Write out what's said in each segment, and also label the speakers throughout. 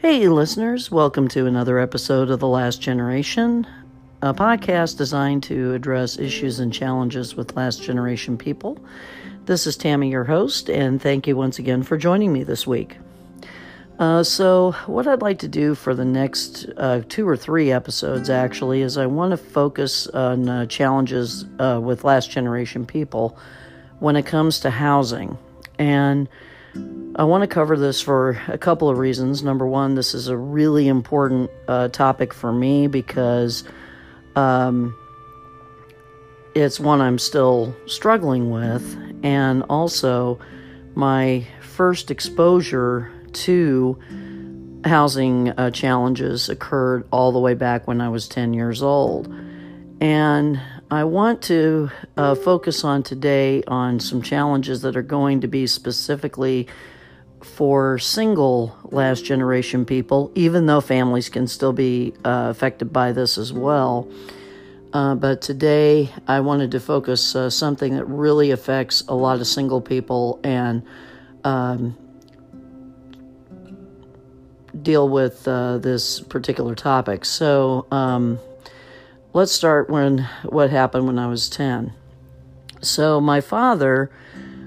Speaker 1: Hey, listeners, welcome to another episode of The Last Generation, a podcast designed to address issues and challenges with last generation people. This is Tammy, your host, and thank you once again for joining me this week. Uh, so, what I'd like to do for the next uh, two or three episodes actually is I want to focus on uh, challenges uh, with last generation people when it comes to housing. And I want to cover this for a couple of reasons. Number one, this is a really important uh, topic for me because um, it's one I'm still struggling with, and also my first exposure to housing uh, challenges occurred all the way back when I was 10 years old. And I want to uh, focus on today on some challenges that are going to be specifically for single last generation people, even though families can still be uh, affected by this as well. Uh, but today I wanted to focus uh, something that really affects a lot of single people and um, deal with uh, this particular topic. So um, let's start when what happened when I was 10. So my father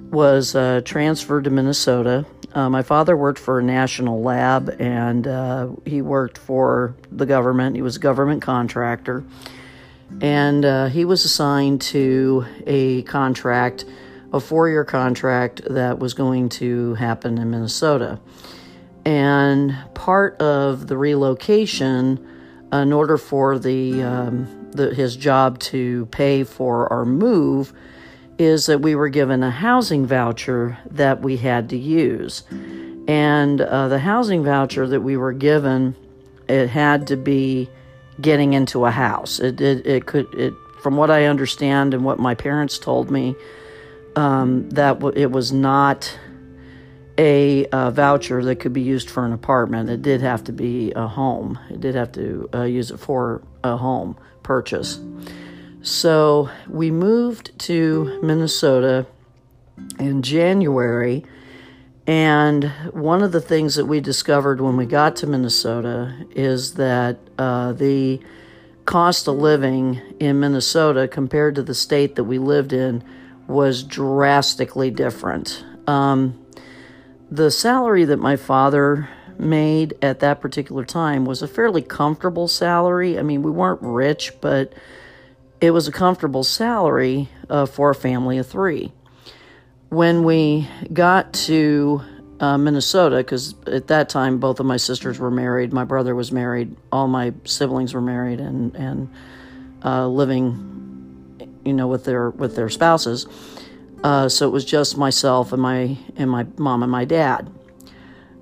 Speaker 1: was uh, transferred to Minnesota uh, my father worked for a national lab and uh, he worked for the government. He was a government contractor. And uh, he was assigned to a contract, a four year contract that was going to happen in Minnesota. And part of the relocation, in order for the, um, the his job to pay for our move, is that we were given a housing voucher that we had to use. And uh, the housing voucher that we were given, it had to be getting into a house. It, it, it could, it, from what I understand and what my parents told me, um, that w- it was not a uh, voucher that could be used for an apartment. It did have to be a home. It did have to uh, use it for a home purchase. So we moved to Minnesota in January. And one of the things that we discovered when we got to Minnesota is that uh, the cost of living in Minnesota compared to the state that we lived in was drastically different. Um, the salary that my father made at that particular time was a fairly comfortable salary. I mean, we weren't rich, but it was a comfortable salary uh, for a family of three. When we got to uh, Minnesota, because at that time both of my sisters were married, my brother was married, all my siblings were married and and uh, living, you know, with their with their spouses. Uh, so it was just myself and my and my mom and my dad.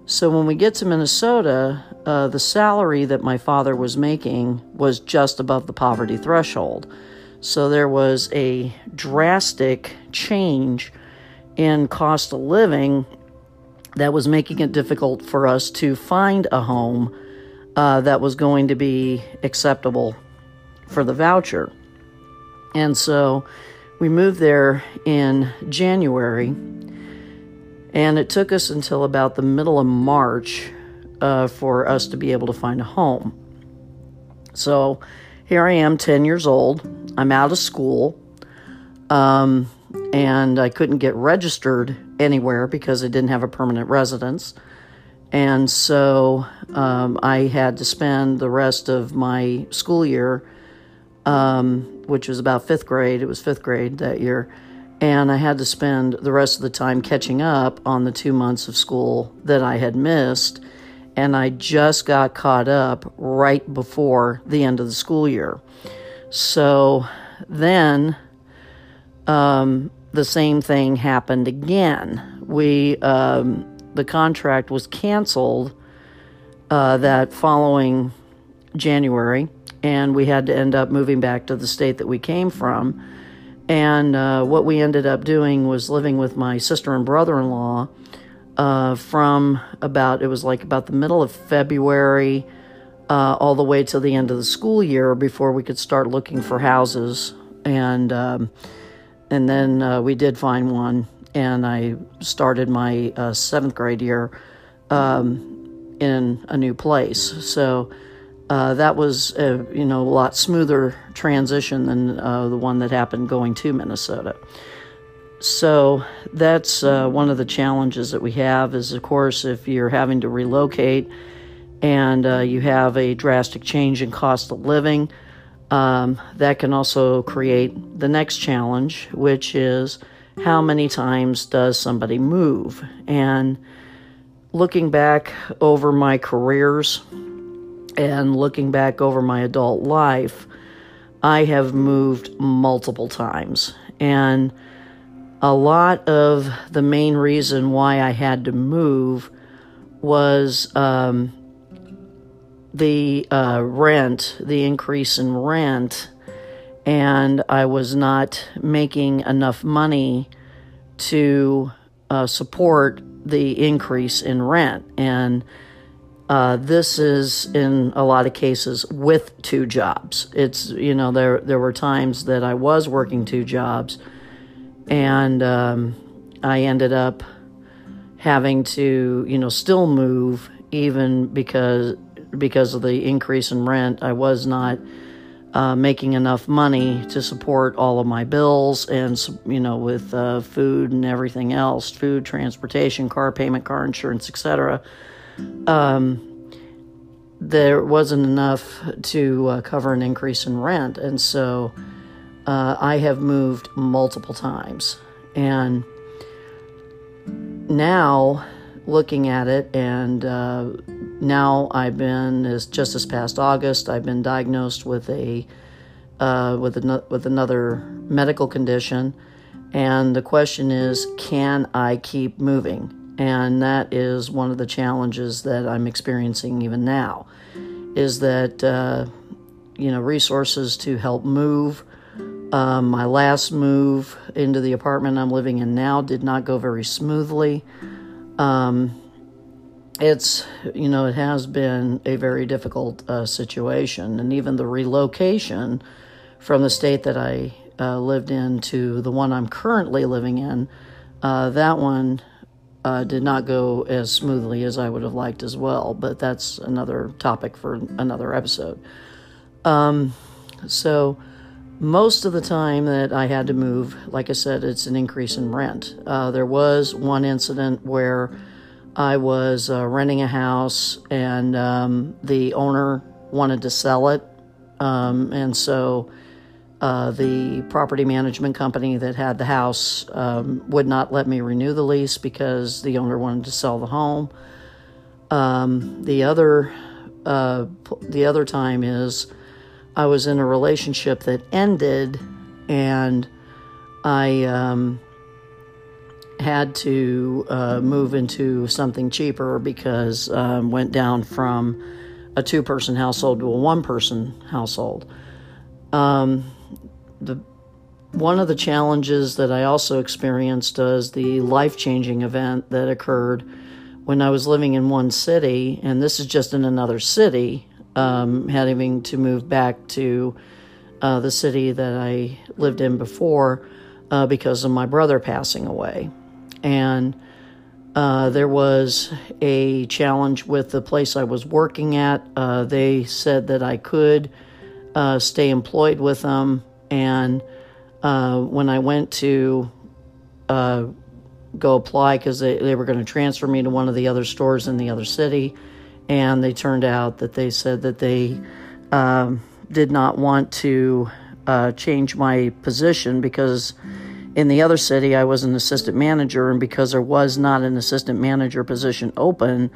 Speaker 1: So when we get to Minnesota, uh, the salary that my father was making was just above the poverty threshold. So there was a drastic change in cost of living that was making it difficult for us to find a home uh, that was going to be acceptable for the voucher. And so we moved there in January, and it took us until about the middle of March uh, for us to be able to find a home. So here I am, 10 years old. I'm out of school. Um, and I couldn't get registered anywhere because I didn't have a permanent residence. And so um, I had to spend the rest of my school year, um, which was about fifth grade, it was fifth grade that year, and I had to spend the rest of the time catching up on the two months of school that I had missed and I just got caught up right before the end of the school year. So then um, the same thing happened again. We um, the contract was canceled uh, that following January, and we had to end up moving back to the state that we came from. And uh, what we ended up doing was living with my sister and brother in law uh, from about, it was like about the middle of February uh, all the way to the end of the school year before we could start looking for houses. And, um, and then uh, we did find one, and I started my uh, seventh grade year um, in a new place. So uh, that was a, you know a lot smoother transition than uh, the one that happened going to Minnesota. So that's uh, one of the challenges that we have is of course if you're having to relocate and uh, you have a drastic change in cost of living, um, that can also create the next challenge, which is how many times does somebody move? And looking back over my careers and looking back over my adult life, I have moved multiple times. And a lot of the main reason why I had to move was um, the uh, rent, the increase in rent, and I was not making enough money to uh, support the increase in rent. And uh, this is in a lot of cases with two jobs. It's you know there there were times that I was working two jobs, and um, I ended up having to you know still move even because because of the increase in rent. I was not uh, making enough money to support all of my bills and you know with uh, food and everything else food transportation car payment car insurance etc um, there wasn't enough to uh, cover an increase in rent and so uh, i have moved multiple times and now looking at it and uh, now I've been is just this past August I've been diagnosed with a uh, with an, with another medical condition, and the question is, can I keep moving? And that is one of the challenges that I'm experiencing even now, is that uh, you know resources to help move. Um, my last move into the apartment I'm living in now did not go very smoothly. Um, it's you know it has been a very difficult uh, situation. And even the relocation from the state that i uh, lived in to the one i'm currently living in uh, that one uh, did not go as smoothly as i would have liked as well. But that's another topic for another episode. Um, so most of the time that i had to move like i said it's an increase in rent uh, there was one incident where I was uh, renting a house, and um, the owner wanted to sell it. Um, and so uh, the property management company that had the house um, would not let me renew the lease because the owner wanted to sell the home. Um, the other uh, the other time is I was in a relationship that ended, and I um, had to uh, move into something cheaper because um, went down from a two person household to a one person household. Um, the one of the challenges that I also experienced was the life changing event that occurred when I was living in one city, and this is just in another city, um, having to move back to uh, the city that I lived in before uh, because of my brother passing away and uh, there was a challenge with the place I was working at. Uh, they said that I could uh, stay employed with them, and uh, when I went to go apply because they, they were going to transfer me to one of the other stores in the other city, and they turned out that they said that they um, did not want to uh, change my position because in the other city, I was an assistant manager, and because there was not an assistant manager position open,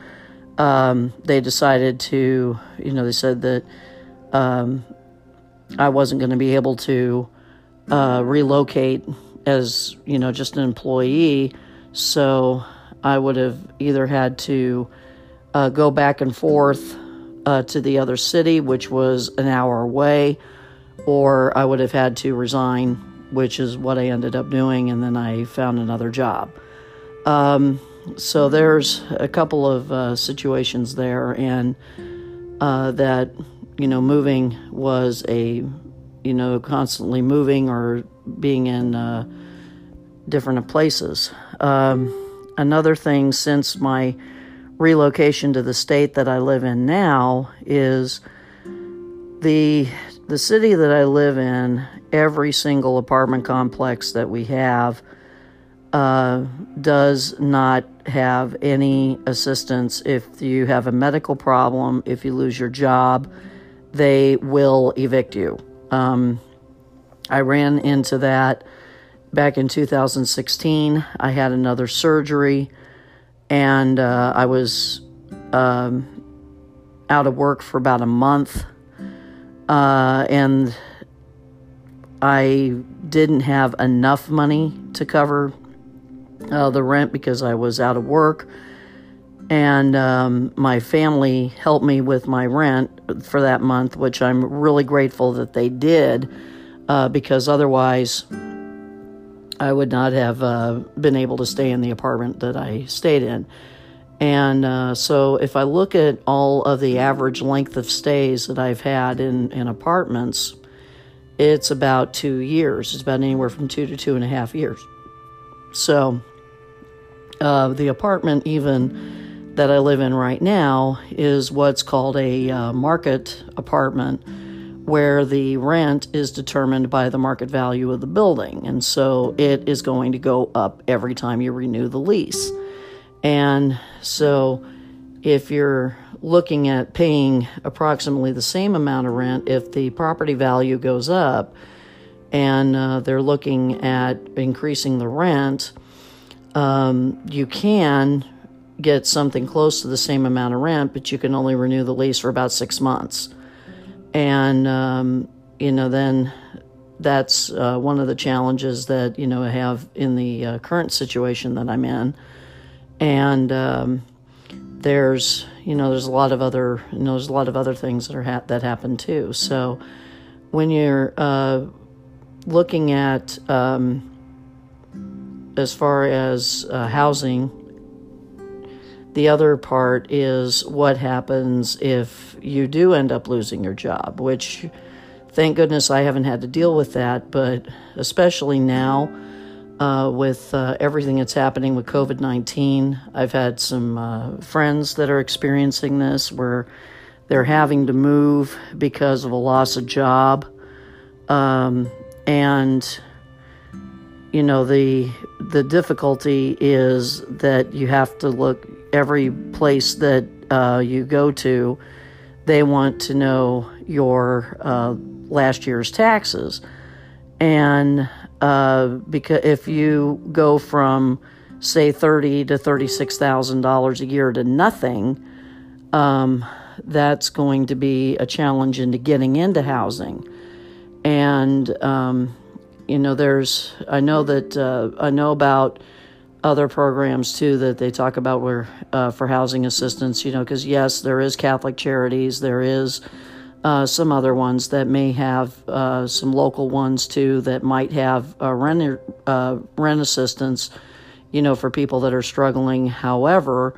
Speaker 1: um, they decided to, you know, they said that um, I wasn't going to be able to uh, relocate as, you know, just an employee. So I would have either had to uh, go back and forth uh, to the other city, which was an hour away, or I would have had to resign which is what I ended up doing, and then I found another job. Um, so there's a couple of uh, situations there, and uh, that you know, moving was a you know constantly moving or being in uh, different places. Um, another thing since my relocation to the state that I live in now is the the city that I live in, every single apartment complex that we have uh, does not have any assistance if you have a medical problem, if you lose your job, they will evict you. Um, I ran into that back in 2016. I had another surgery and uh, I was um, out of work for about a month. Uh, and I didn't have enough money to cover uh, the rent because I was out of work. And um, my family helped me with my rent for that month, which I'm really grateful that they did uh, because otherwise I would not have uh, been able to stay in the apartment that I stayed in. And uh, so, if I look at all of the average length of stays that I've had in, in apartments, it's about two years. It's about anywhere from two to two and a half years. So, uh, the apartment, even that I live in right now, is what's called a uh, market apartment where the rent is determined by the market value of the building. And so it is going to go up every time you renew the lease. And so if you're looking at paying approximately the same amount of rent, if the property value goes up and uh, they're looking at increasing the rent, um, you can get something close to the same amount of rent, but you can only renew the lease for about six months and um, you know then that's uh, one of the challenges that you know I have in the uh, current situation that I'm in, and um, there's you know there's a lot of other you know there's a lot of other things that are ha- that happen too. So when you're uh, looking at um, as far as uh, housing the other part is what happens if you do end up losing your job, which thank goodness I haven't had to deal with that, but especially now uh, with uh, everything that's happening with COVID 19, I've had some uh, friends that are experiencing this where they're having to move because of a loss of job. Um, and you know the the difficulty is that you have to look every place that uh, you go to, they want to know your uh, last year's taxes. And uh, because if you go from say thirty to thirty-six thousand dollars a year to nothing, um, that's going to be a challenge into getting into housing. And um, you know, there's I know that uh, I know about other programs too that they talk about where uh, for housing assistance you know because yes there is catholic charities there is uh, some other ones that may have uh, some local ones too that might have rent uh, rent assistance you know for people that are struggling. However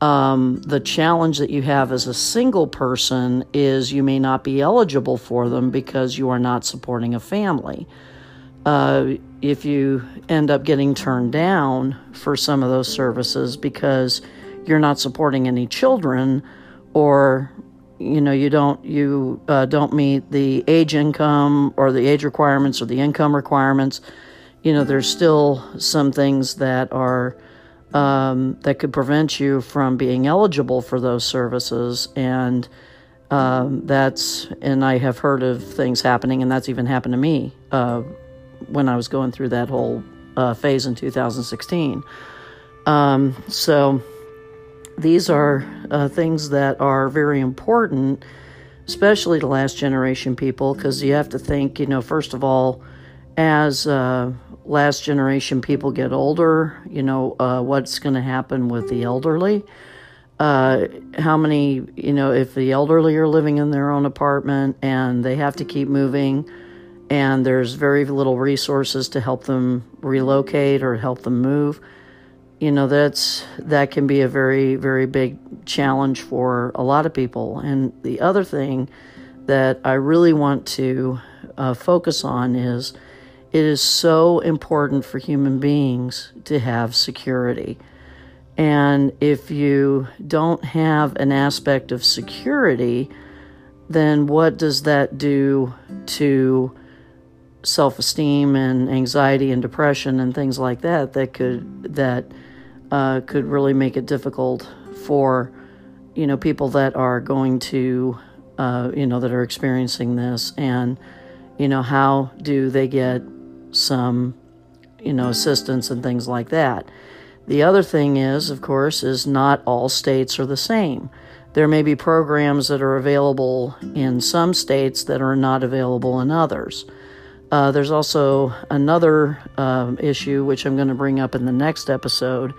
Speaker 1: um, the challenge that you have as a single person is you may not be eligible for them because you are not supporting a family uh, if you end up getting turned down for some of those services because you're not supporting any children or you know you don't you uh, don't meet the age income or the age requirements or the income requirements you know there's still some things that are um, that could prevent you from being eligible for those services. And um, that's and i have heard of things happening and that's even happened to me uh, when I was going through that whole uh, phase in 2016. Um, so these are uh, things that are very important, especially to last generation people, because you have to think, you know, first of all, as uh, last generation people get older, you know, uh, what's going to happen with the elderly. Uh, how many, you know, if the elderly are living in their own apartment and they have to keep moving, and there's very little resources to help them relocate or help them move. You know that's that can be a very very big challenge for a lot of people. And the other thing that i really want to uh, focus on is it is so important for human beings to have security. And if you don't have an aspect of security, then what does that do to self esteem and anxiety and depression and things like that that could that uh, could really make it difficult for you know people that are going to uh, you know that are experiencing this. And you know how do they get some you know assistance and things like that? The other thing is of course is not all states are the same. There may be programs that are available in some states that are not available in others uh, there's also another um, issue which i'm going to bring up in the next episode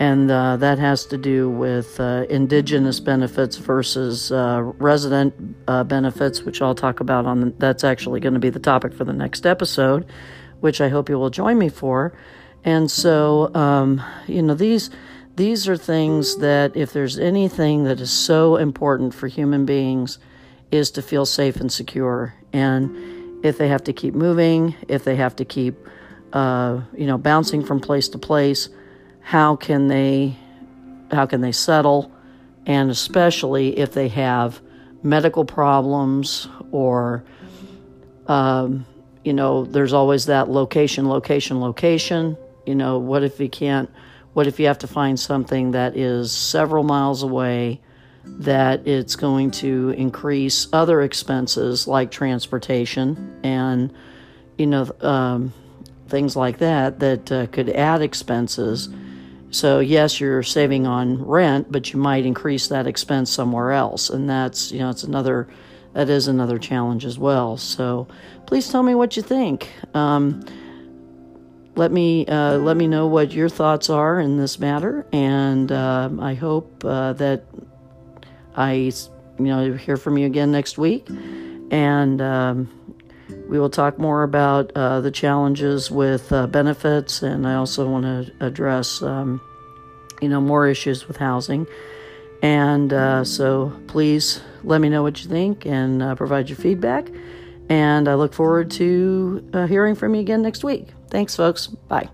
Speaker 1: and uh, that has to do with uh, indigenous benefits versus uh, resident uh, benefits, which I'll talk about on. The, that's actually going to be the topic for the next episode, which I hope you will join me for. And so, um, you know, these these are things that if there's anything that is so important for human beings, is to feel safe and secure. And if they have to keep moving, if they have to keep, uh, you know, bouncing from place to place how can they how can they settle? And especially if they have medical problems or um, you know there's always that location location location. You know what if you can't what if you have to find something that is several miles away that it's going to increase other expenses like transportation and you know um, things like that that uh, could add expenses so, yes, you're saving on rent, but you might increase that expense somewhere else. And that's, you know, it's another, that is another challenge as well. So, please tell me what you think. Um, let me uh, let me know what your thoughts are in this matter, and uh, I hope uh, that I you know hear from you again next week, and um, we will talk more about uh, the challenges with uh, benefits, and I also want to address, um, you know, more issues with housing. And uh, so please let me know what you think and uh, provide your feedback. And I look forward to uh, hearing from you again next week. Thanks, folks. Bye.